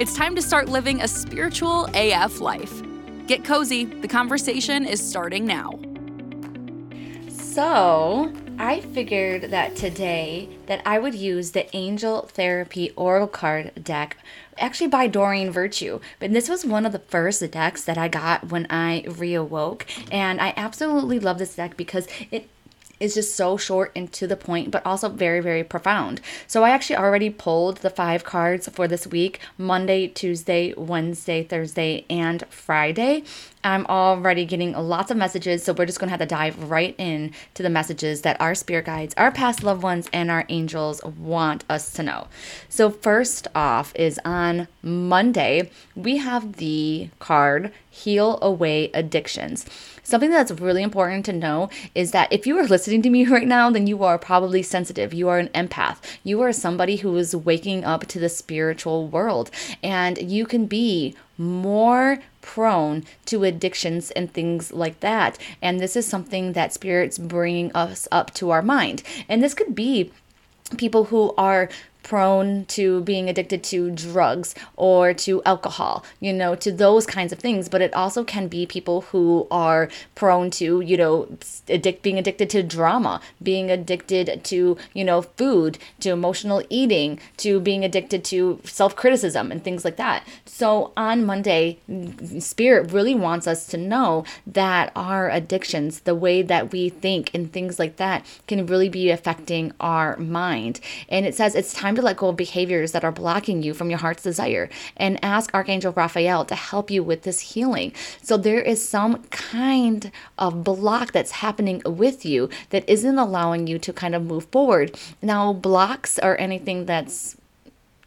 It's time to start living a spiritual AF life. Get cozy, the conversation is starting now. So, I figured that today that I would use the Angel Therapy Oracle card deck actually by Doreen Virtue. But this was one of the first decks that I got when I reawoke and I absolutely love this deck because it is just so short and to the point, but also very, very profound. So I actually already pulled the five cards for this week Monday, Tuesday, Wednesday, Thursday, and Friday. I'm already getting lots of messages, so we're just going to have to dive right in to the messages that our spirit guides, our past loved ones, and our angels want us to know. So, first off, is on Monday, we have the card Heal Away Addictions. Something that's really important to know is that if you are listening to me right now, then you are probably sensitive. You are an empath. You are somebody who is waking up to the spiritual world, and you can be more prone to addictions and things like that. And this is something that spirit's bringing us up to our mind. And this could be people who are prone to being addicted to drugs or to alcohol, you know, to those kinds of things. But it also can be people who are prone to, you know, addict being addicted to drama, being addicted to, you know, food, to emotional eating, to being addicted to self-criticism and things like that. So on Monday, Spirit really wants us to know that our addictions, the way that we think and things like that can really be affecting our mind. And it says it's time time to let go of behaviors that are blocking you from your heart's desire and ask Archangel Raphael to help you with this healing. So there is some kind of block that's happening with you that isn't allowing you to kind of move forward. Now, blocks are anything that's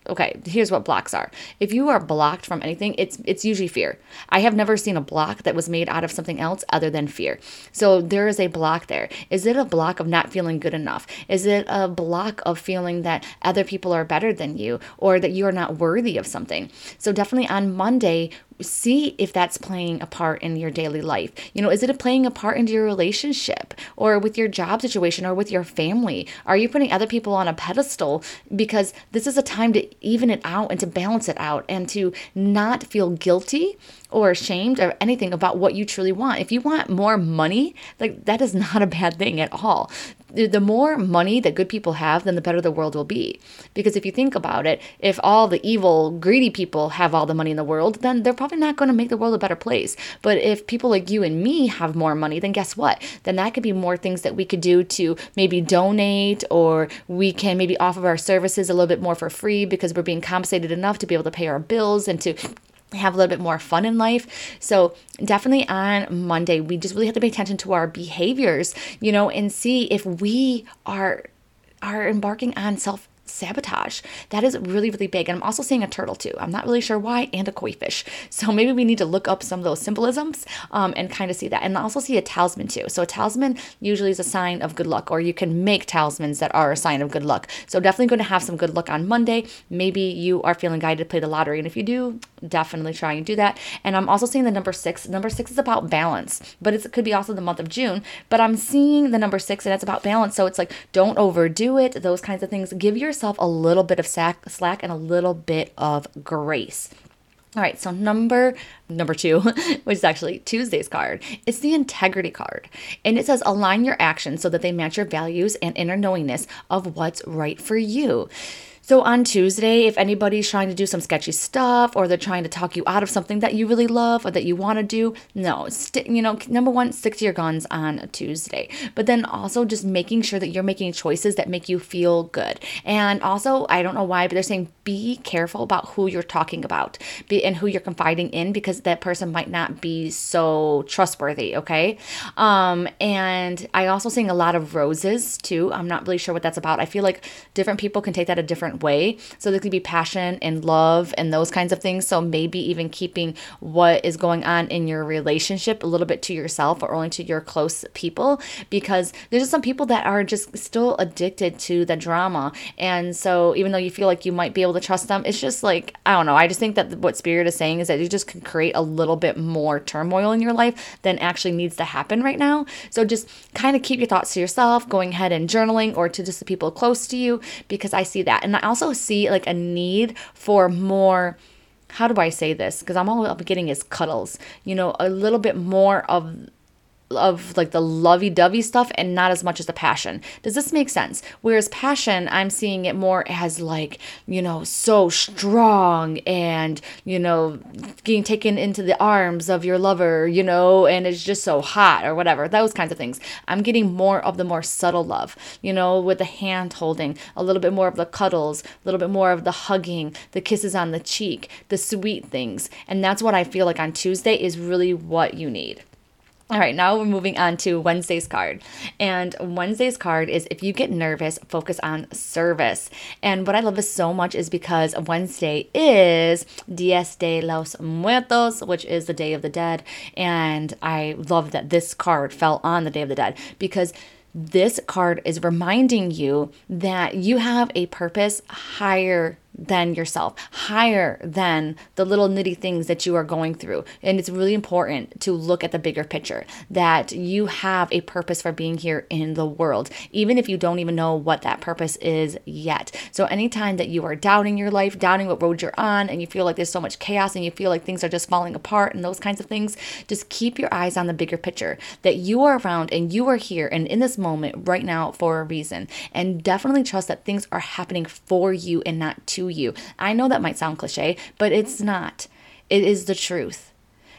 okay here's what blocks are. If you are blocked from anything it's it's usually fear. I have never seen a block that was made out of something else other than fear. So there is a block there. Is it a block of not feeling good enough? Is it a block of feeling that other people are better than you or that you are not worthy of something? So definitely on monday see if that's playing a part in your daily life. You know, is it playing a part into your relationship or with your job situation or with your family? Are you putting other people on a pedestal? Because this is a time to even it out and to balance it out and to not feel guilty or ashamed or anything about what you truly want. If you want more money, like that is not a bad thing at all the more money that good people have, then the better the world will be. Because if you think about it, if all the evil, greedy people have all the money in the world, then they're probably not going to make the world a better place. But if people like you and me have more money, then guess what? Then that could be more things that we could do to maybe donate or we can maybe offer our services a little bit more for free because we're being compensated enough to be able to pay our bills and to have a little bit more fun in life. So, definitely on Monday, we just really have to pay attention to our behaviors, you know, and see if we are are embarking on self sabotage. That is really, really big. And I'm also seeing a turtle too. I'm not really sure why, and a koi fish. So maybe we need to look up some of those symbolisms um, and kind of see that. And I also see a talisman too. So a talisman usually is a sign of good luck, or you can make talismans that are a sign of good luck. So definitely going to have some good luck on Monday. Maybe you are feeling guided to play the lottery. And if you do, definitely try and do that. And I'm also seeing the number six. Number six is about balance, but it could be also the month of June. But I'm seeing the number six and it's about balance. So it's like, don't overdo it, those kinds of things. Give yourself a little bit of sack, slack and a little bit of grace. All right, so number number 2, which is actually Tuesday's card, it's the integrity card. And it says align your actions so that they match your values and inner knowingness of what's right for you. So on Tuesday, if anybody's trying to do some sketchy stuff or they're trying to talk you out of something that you really love or that you want to do, no, st- you know, number one, stick to your guns on Tuesday. But then also just making sure that you're making choices that make you feel good. And also, I don't know why, but they're saying be careful about who you're talking about be, and who you're confiding in because that person might not be so trustworthy, okay? Um, and I also seeing a lot of roses too. I'm not really sure what that's about. I feel like different people can take that a different different way. So there could be passion and love and those kinds of things. So maybe even keeping what is going on in your relationship a little bit to yourself or only to your close people because there's some people that are just still addicted to the drama. And so even though you feel like you might be able to trust them, it's just like, I don't know. I just think that what Spirit is saying is that you just can create a little bit more turmoil in your life than actually needs to happen right now. So just kind of keep your thoughts to yourself, going ahead and journaling or to just the people close to you because I see that. And also see like a need for more how do I say this? Because I'm all up getting is cuddles. You know, a little bit more of of like the lovey-dovey stuff and not as much as the passion. Does this make sense? Whereas passion, I'm seeing it more as like, you know, so strong and, you know, getting taken into the arms of your lover, you know, and it's just so hot or whatever. Those kinds of things. I'm getting more of the more subtle love, you know, with the hand holding, a little bit more of the cuddles, a little bit more of the hugging, the kisses on the cheek, the sweet things. And that's what I feel like on Tuesday is really what you need. All right, now we're moving on to Wednesday's card. And Wednesday's card is if you get nervous, focus on service. And what I love this so much is because Wednesday is Dies de los Muertos, which is the Day of the Dead. And I love that this card fell on the Day of the Dead because this card is reminding you that you have a purpose higher than yourself, higher than the little nitty things that you are going through. And it's really important to look at the bigger picture that you have a purpose for being here in the world, even if you don't even know what that purpose is yet. So, anytime that you are doubting your life, doubting what road you're on, and you feel like there's so much chaos and you feel like things are just falling apart and those kinds of things, just keep your eyes on the bigger picture that you are around and you are here and in this moment right now for a reason. And definitely trust that things are happening for you and not to you. I know that might sound cliche, but it's not. It is the truth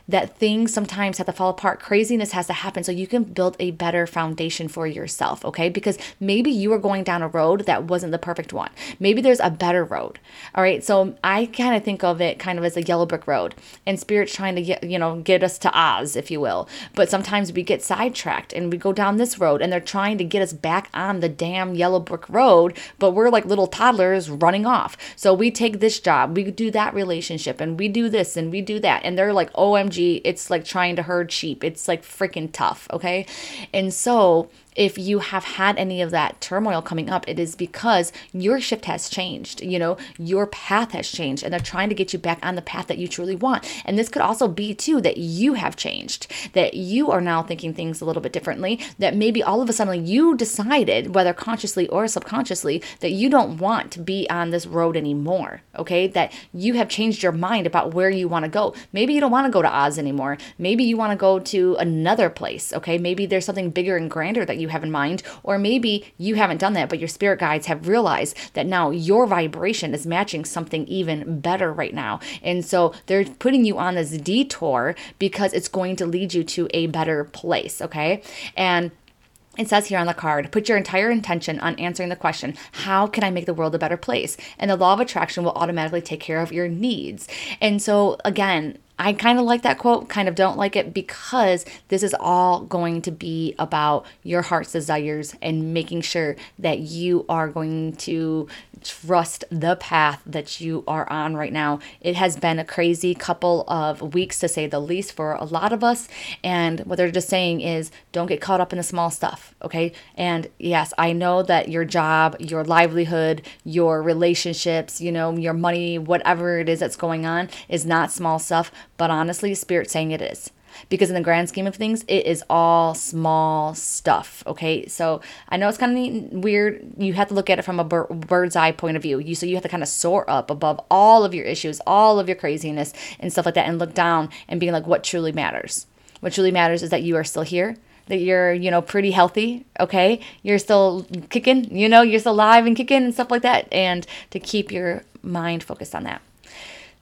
that things sometimes have to fall apart. Craziness has to happen so you can build a better foundation for yourself, okay? Because maybe you are going down a road that wasn't the perfect one. Maybe there's a better road. All right. So I kind of think of it kind of as a yellow brick road and spirit's trying to get, you know, get us to Oz, if you will. But sometimes we get sidetracked and we go down this road and they're trying to get us back on the damn yellow brick road, but we're like little toddlers running off. So we take this job, we do that relationship, and we do this and we do that. And they're like, OMG it's like trying to herd sheep. It's like freaking tough, okay? And so if you have had any of that turmoil coming up, it is because your shift has changed. You know, your path has changed, and they're trying to get you back on the path that you truly want. And this could also be, too, that you have changed, that you are now thinking things a little bit differently, that maybe all of a sudden you decided, whether consciously or subconsciously, that you don't want to be on this road anymore. Okay. That you have changed your mind about where you want to go. Maybe you don't want to go to Oz anymore. Maybe you want to go to another place. Okay. Maybe there's something bigger and grander that you you have in mind, or maybe you haven't done that, but your spirit guides have realized that now your vibration is matching something even better right now. And so they're putting you on this detour because it's going to lead you to a better place, okay? And it says here on the card, put your entire intention on answering the question, how can I make the world a better place? And the law of attraction will automatically take care of your needs. And so, again, I kind of like that quote, kind of don't like it because this is all going to be about your heart's desires and making sure that you are going to trust the path that you are on right now. It has been a crazy couple of weeks to say the least for a lot of us. And what they're just saying is don't get caught up in the small stuff, okay? And yes, I know that your job, your livelihood, your relationships, you know, your money, whatever it is that's going on is not small stuff but honestly, Spirit saying it is. Because in the grand scheme of things, it is all small stuff. Okay, so I know it's kind of weird. You have to look at it from a bird's eye point of view. You so you have to kind of soar up above all of your issues, all of your craziness and stuff like that, and look down and being like, what truly matters. What truly matters is that you are still here, that you're, you know, pretty healthy, okay? You're still kicking, you know, you're still alive and kicking and stuff like that, and to keep your mind focused on that.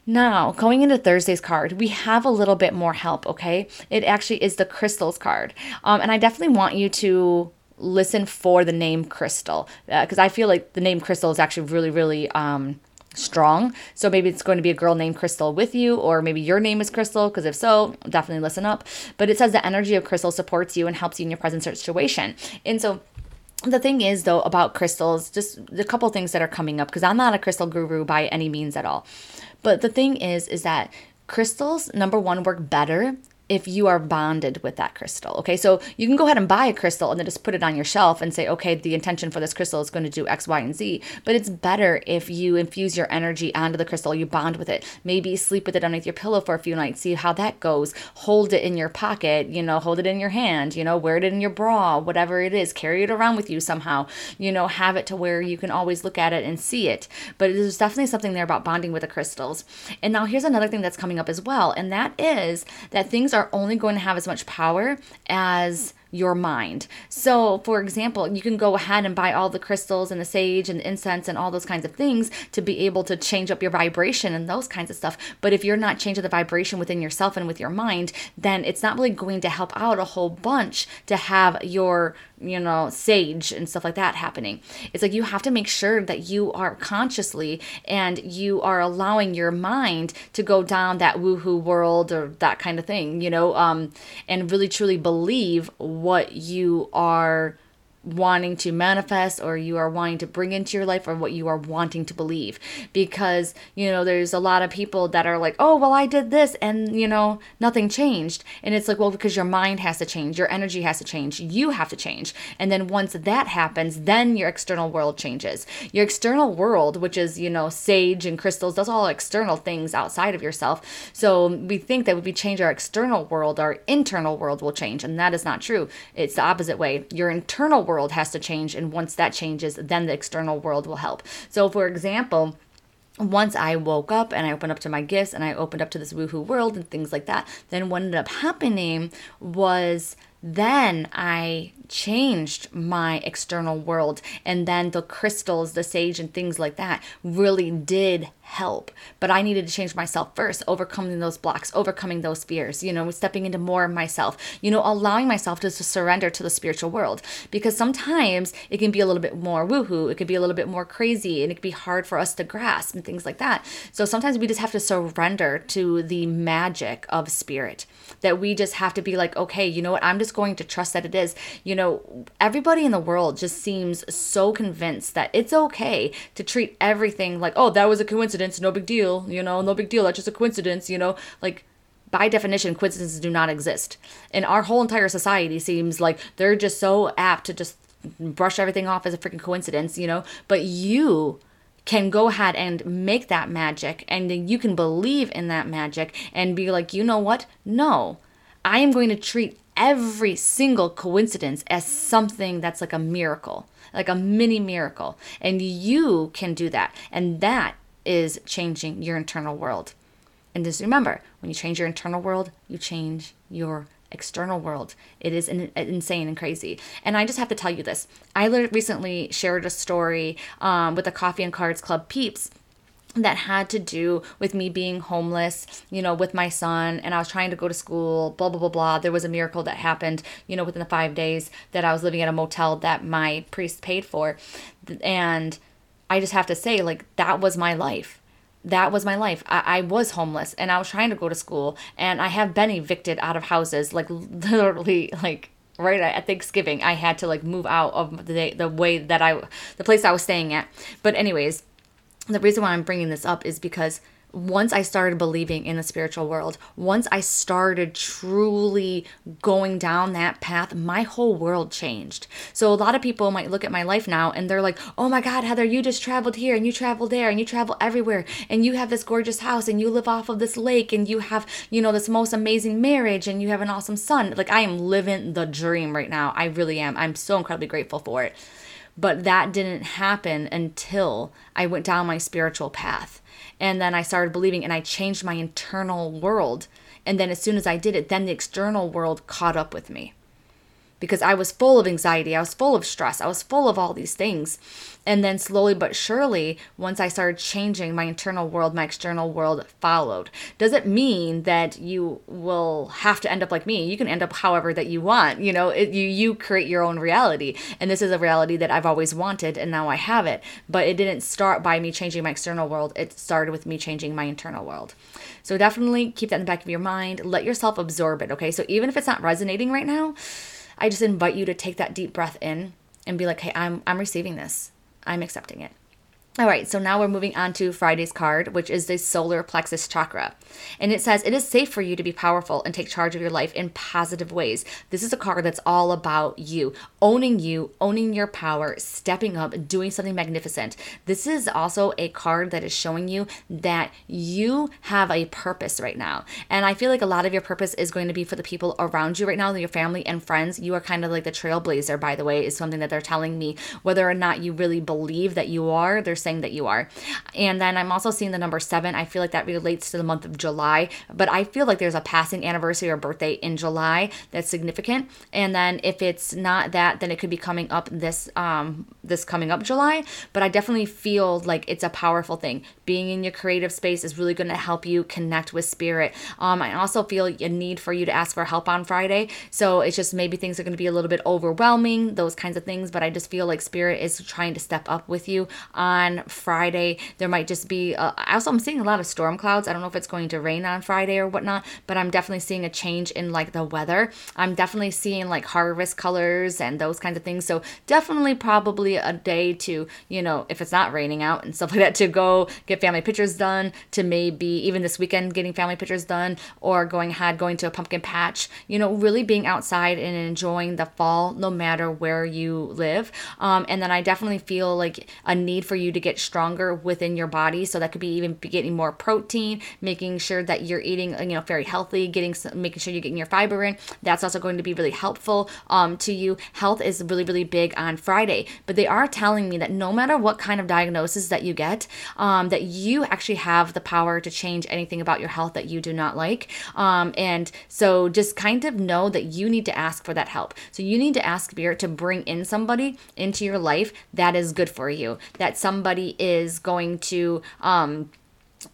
Now, going into Thursday's card, we have a little bit more help, okay? It actually is the crystals card. Um, and I definitely want you to listen for the name crystal because uh, I feel like the name crystal is actually really, really um, strong. So maybe it's going to be a girl named Crystal with you, or maybe your name is Crystal, because if so, definitely listen up. But it says the energy of crystal supports you and helps you in your present situation. And so the thing is though about crystals just a couple things that are coming up because i'm not a crystal guru by any means at all. But the thing is is that crystals number one work better if you are bonded with that crystal. Okay, so you can go ahead and buy a crystal and then just put it on your shelf and say, okay, the intention for this crystal is going to do X, Y, and Z. But it's better if you infuse your energy onto the crystal, you bond with it. Maybe sleep with it underneath your pillow for a few nights, see how that goes. Hold it in your pocket, you know, hold it in your hand, you know, wear it in your bra, whatever it is, carry it around with you somehow, you know, have it to where you can always look at it and see it. But there's definitely something there about bonding with the crystals. And now here's another thing that's coming up as well, and that is that things are only going to have as much power as your mind. So, for example, you can go ahead and buy all the crystals and the sage and the incense and all those kinds of things to be able to change up your vibration and those kinds of stuff. But if you're not changing the vibration within yourself and with your mind, then it's not really going to help out a whole bunch to have your you know, sage and stuff like that happening. It's like you have to make sure that you are consciously and you are allowing your mind to go down that woohoo world or that kind of thing, you know, um, and really truly believe what you are wanting to manifest or you are wanting to bring into your life or what you are wanting to believe. Because you know there's a lot of people that are like oh well I did this and you know nothing changed. And it's like well because your mind has to change your energy has to change you have to change. And then once that happens then your external world changes. Your external world which is you know sage and crystals those all external things outside of yourself. So we think that if we change our external world our internal world will change and that is not true. It's the opposite way. Your internal world world has to change. And once that changes, then the external world will help. So, for example, once I woke up and I opened up to my gifts and I opened up to this woohoo world and things like that, then what ended up happening was then I changed my external world. And then the crystals, the sage, and things like that really did help. But I needed to change myself first, overcoming those blocks, overcoming those fears, you know, stepping into more of myself, you know, allowing myself to, to surrender to the spiritual world. Because sometimes it can be a little bit more woohoo, it could be a little bit more crazy, and it can be hard for us to grasp and things like that. So sometimes we just have to surrender to the magic of spirit. That we just have to be like, okay, you know what, I'm just going to trust that it is. You know, everybody in the world just seems so convinced that it's okay to treat everything like, oh, that was a coincidence, no big deal, you know, no big deal, that's just a coincidence, you know, like by definition, coincidences do not exist. And our whole entire society seems like they're just so apt to just brush everything off as a freaking coincidence, you know, but you can go ahead and make that magic and you can believe in that magic and be like, you know what? No, I am going to treat every single coincidence as something that's like a miracle, like a mini miracle. And you can do that. And that is changing your internal world. And just remember, when you change your internal world, you change your external world. It is in, insane and crazy. And I just have to tell you this. I recently shared a story um, with the Coffee and Cards Club peeps that had to do with me being homeless, you know, with my son, and I was trying to go to school, blah, blah, blah, blah. There was a miracle that happened, you know, within the five days that I was living at a motel that my priest paid for. And I just have to say, like, that was my life. That was my life. I, I was homeless and I was trying to go to school, and I have been evicted out of houses, like, literally, like, right at Thanksgiving. I had to, like, move out of the, the way that I, the place I was staying at. But, anyways, the reason why I'm bringing this up is because once I started believing in the spiritual world, once I started truly going down that path, my whole world changed. So a lot of people might look at my life now and they're like, "Oh my god, Heather, you just traveled here and you travel there and you travel everywhere and you have this gorgeous house and you live off of this lake and you have, you know, this most amazing marriage and you have an awesome son." Like I am living the dream right now. I really am. I'm so incredibly grateful for it. But that didn't happen until I went down my spiritual path. And then I started believing and I changed my internal world. And then as soon as I did it, then the external world caught up with me because I was full of anxiety, I was full of stress, I was full of all these things. And then slowly but surely, once I started changing my internal world, my external world followed. Does it mean that you will have to end up like me? You can end up however that you want. You know, it, you you create your own reality, and this is a reality that I've always wanted, and now I have it. But it didn't start by me changing my external world. It started with me changing my internal world. So definitely keep that in the back of your mind. Let yourself absorb it. Okay, so even if it's not resonating right now I just invite you to take that deep breath in and be like, hey, I'm, I'm receiving this. I'm accepting it. All right, so now we're moving on to Friday's card, which is the solar plexus chakra. And it says, It is safe for you to be powerful and take charge of your life in positive ways. This is a card that's all about you, owning you, owning your power, stepping up, doing something magnificent. This is also a card that is showing you that you have a purpose right now. And I feel like a lot of your purpose is going to be for the people around you right now, your family and friends. You are kind of like the trailblazer, by the way, is something that they're telling me. Whether or not you really believe that you are, there's saying that you are. And then I'm also seeing the number seven. I feel like that relates to the month of July, but I feel like there's a passing anniversary or birthday in July that's significant. And then if it's not that, then it could be coming up this um this coming up July. But I definitely feel like it's a powerful thing. Being in your creative space is really going to help you connect with spirit. Um, I also feel a need for you to ask for help on Friday. So it's just maybe things are going to be a little bit overwhelming, those kinds of things. But I just feel like spirit is trying to step up with you on on Friday. There might just be, uh, also, I'm seeing a lot of storm clouds. I don't know if it's going to rain on Friday or whatnot, but I'm definitely seeing a change in like the weather. I'm definitely seeing like harvest colors and those kinds of things. So, definitely probably a day to, you know, if it's not raining out and stuff like that, to go get family pictures done, to maybe even this weekend getting family pictures done, or going ahead, going to a pumpkin patch, you know, really being outside and enjoying the fall no matter where you live. Um, and then I definitely feel like a need for you to get stronger within your body. So that could be even getting more protein, making sure that you're eating, you know, very healthy, getting making sure you're getting your fiber in. That's also going to be really helpful um, to you. Health is really really big on Friday, but they are telling me that no matter what kind of diagnosis that you get, um, that you actually have the power to change anything about your health that you do not like. Um, and so just kind of know that you need to ask for that help. So you need to ask Spirit to bring in somebody into your life that is good for you, that somebody is going to um,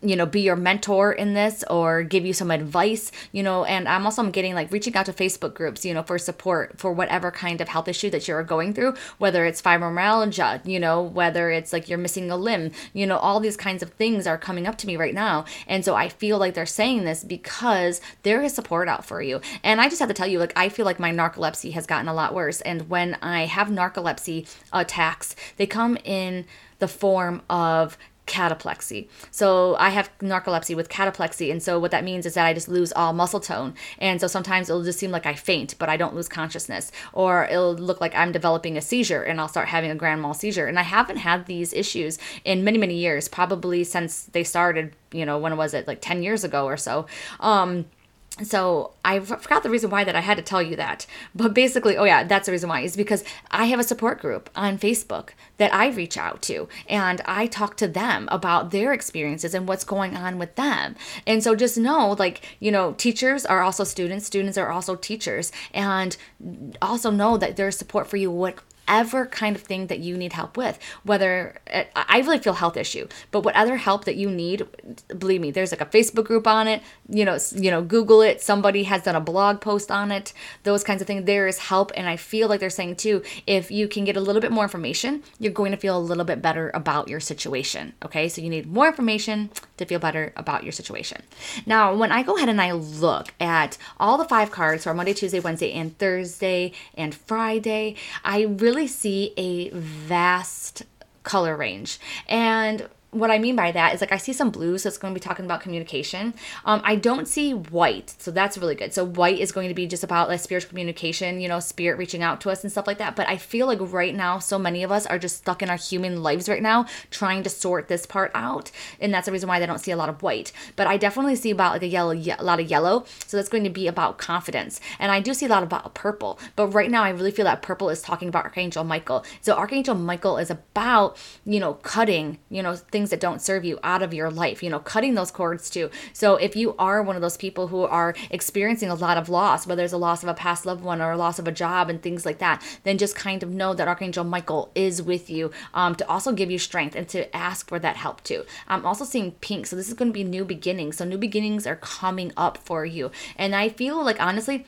you know be your mentor in this or give you some advice you know and i'm also getting like reaching out to facebook groups you know for support for whatever kind of health issue that you're going through whether it's fibromyalgia you know whether it's like you're missing a limb you know all these kinds of things are coming up to me right now. And so i feel like they're saying this because there is support out for you. And i just have to tell you like i feel like my narcolepsy has gotten a lot worse. And when i have narcolepsy attacks they come in the form of cataplexy. So I have narcolepsy with cataplexy. And so what that means is that I just lose all muscle tone. And so sometimes it'll just seem like I faint, but I don't lose consciousness. Or it'll look like I'm developing a seizure and I'll start having a grand mal seizure. And I haven't had these issues in many, many years, probably since they started, you know, when was it, like 10 years ago or so. Um, so I forgot the reason why that I had to tell you that. But basically, oh yeah, that's the reason why is because I have a support group on Facebook that I reach out to and I talk to them about their experiences and what's going on with them. And so just know like, you know, teachers are also students, students are also teachers and also know that there's support for you what whatever kind of thing that you need help with. Whether I really feel health issue, but what other help that you need, believe me, there's like a Facebook group on it. You know, you know, Google it. Somebody has done a blog post on it. Those kinds of things. There is help, and I feel like they're saying too, if you can get a little bit more information, you're going to feel a little bit better about your situation. Okay, so you need more information to feel better about your situation. Now, when I go ahead and I look at all the five cards for Monday, Tuesday, Wednesday, and Thursday and Friday, I really really see a vast color range. And what I mean by that is like I see some blues, so it's going to be talking about communication. Um, I don't see white, so that's really good. So white is going to be just about like spiritual communication, you know, spirit reaching out to us and stuff like that. But I feel like right now, so many of us are just stuck in our human lives right now, trying to sort this part out, and that's the reason why they don't see a lot of white. But I definitely see about like a yellow, a lot of yellow. So that's going to be about confidence, and I do see a lot about purple. But right now, I really feel that purple is talking about Archangel Michael. So Archangel Michael is about you know cutting, you know things that don't serve you out of your life, you know, cutting those cords too. So if you are one of those people who are experiencing a lot of loss, whether it's a loss of a past loved one or a loss of a job and things like that, then just kind of know that Archangel Michael is with you um, to also give you strength and to ask for that help too. I'm also seeing pink. So this is going to be new beginnings. So new beginnings are coming up for you. And I feel like honestly,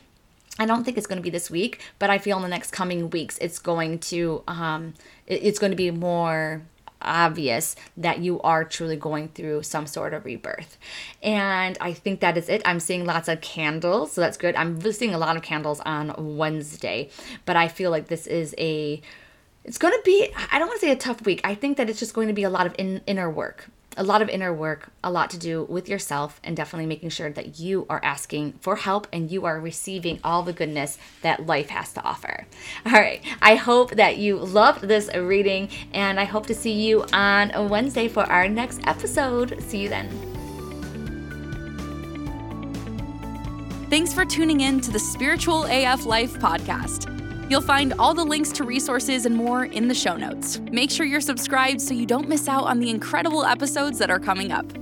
I don't think it's going to be this week, but I feel in the next coming weeks it's going to um, it's going to be more obvious that you are truly going through some sort of rebirth. And I think that is it. I'm seeing lots of candles, so that's good. I'm seeing a lot of candles on Wednesday, but I feel like this is a it's going to be, I don't want to say a tough week. I think that it's just going to be a lot of in, inner work a lot of inner work, a lot to do with yourself, and definitely making sure that you are asking for help and you are receiving all the goodness that life has to offer. All right, I hope that you loved this reading, and I hope to see you on Wednesday for our next episode. See you then. Thanks for tuning in to the Spiritual AF Life podcast. You'll find all the links to resources and more in the show notes. Make sure you're subscribed so you don't miss out on the incredible episodes that are coming up.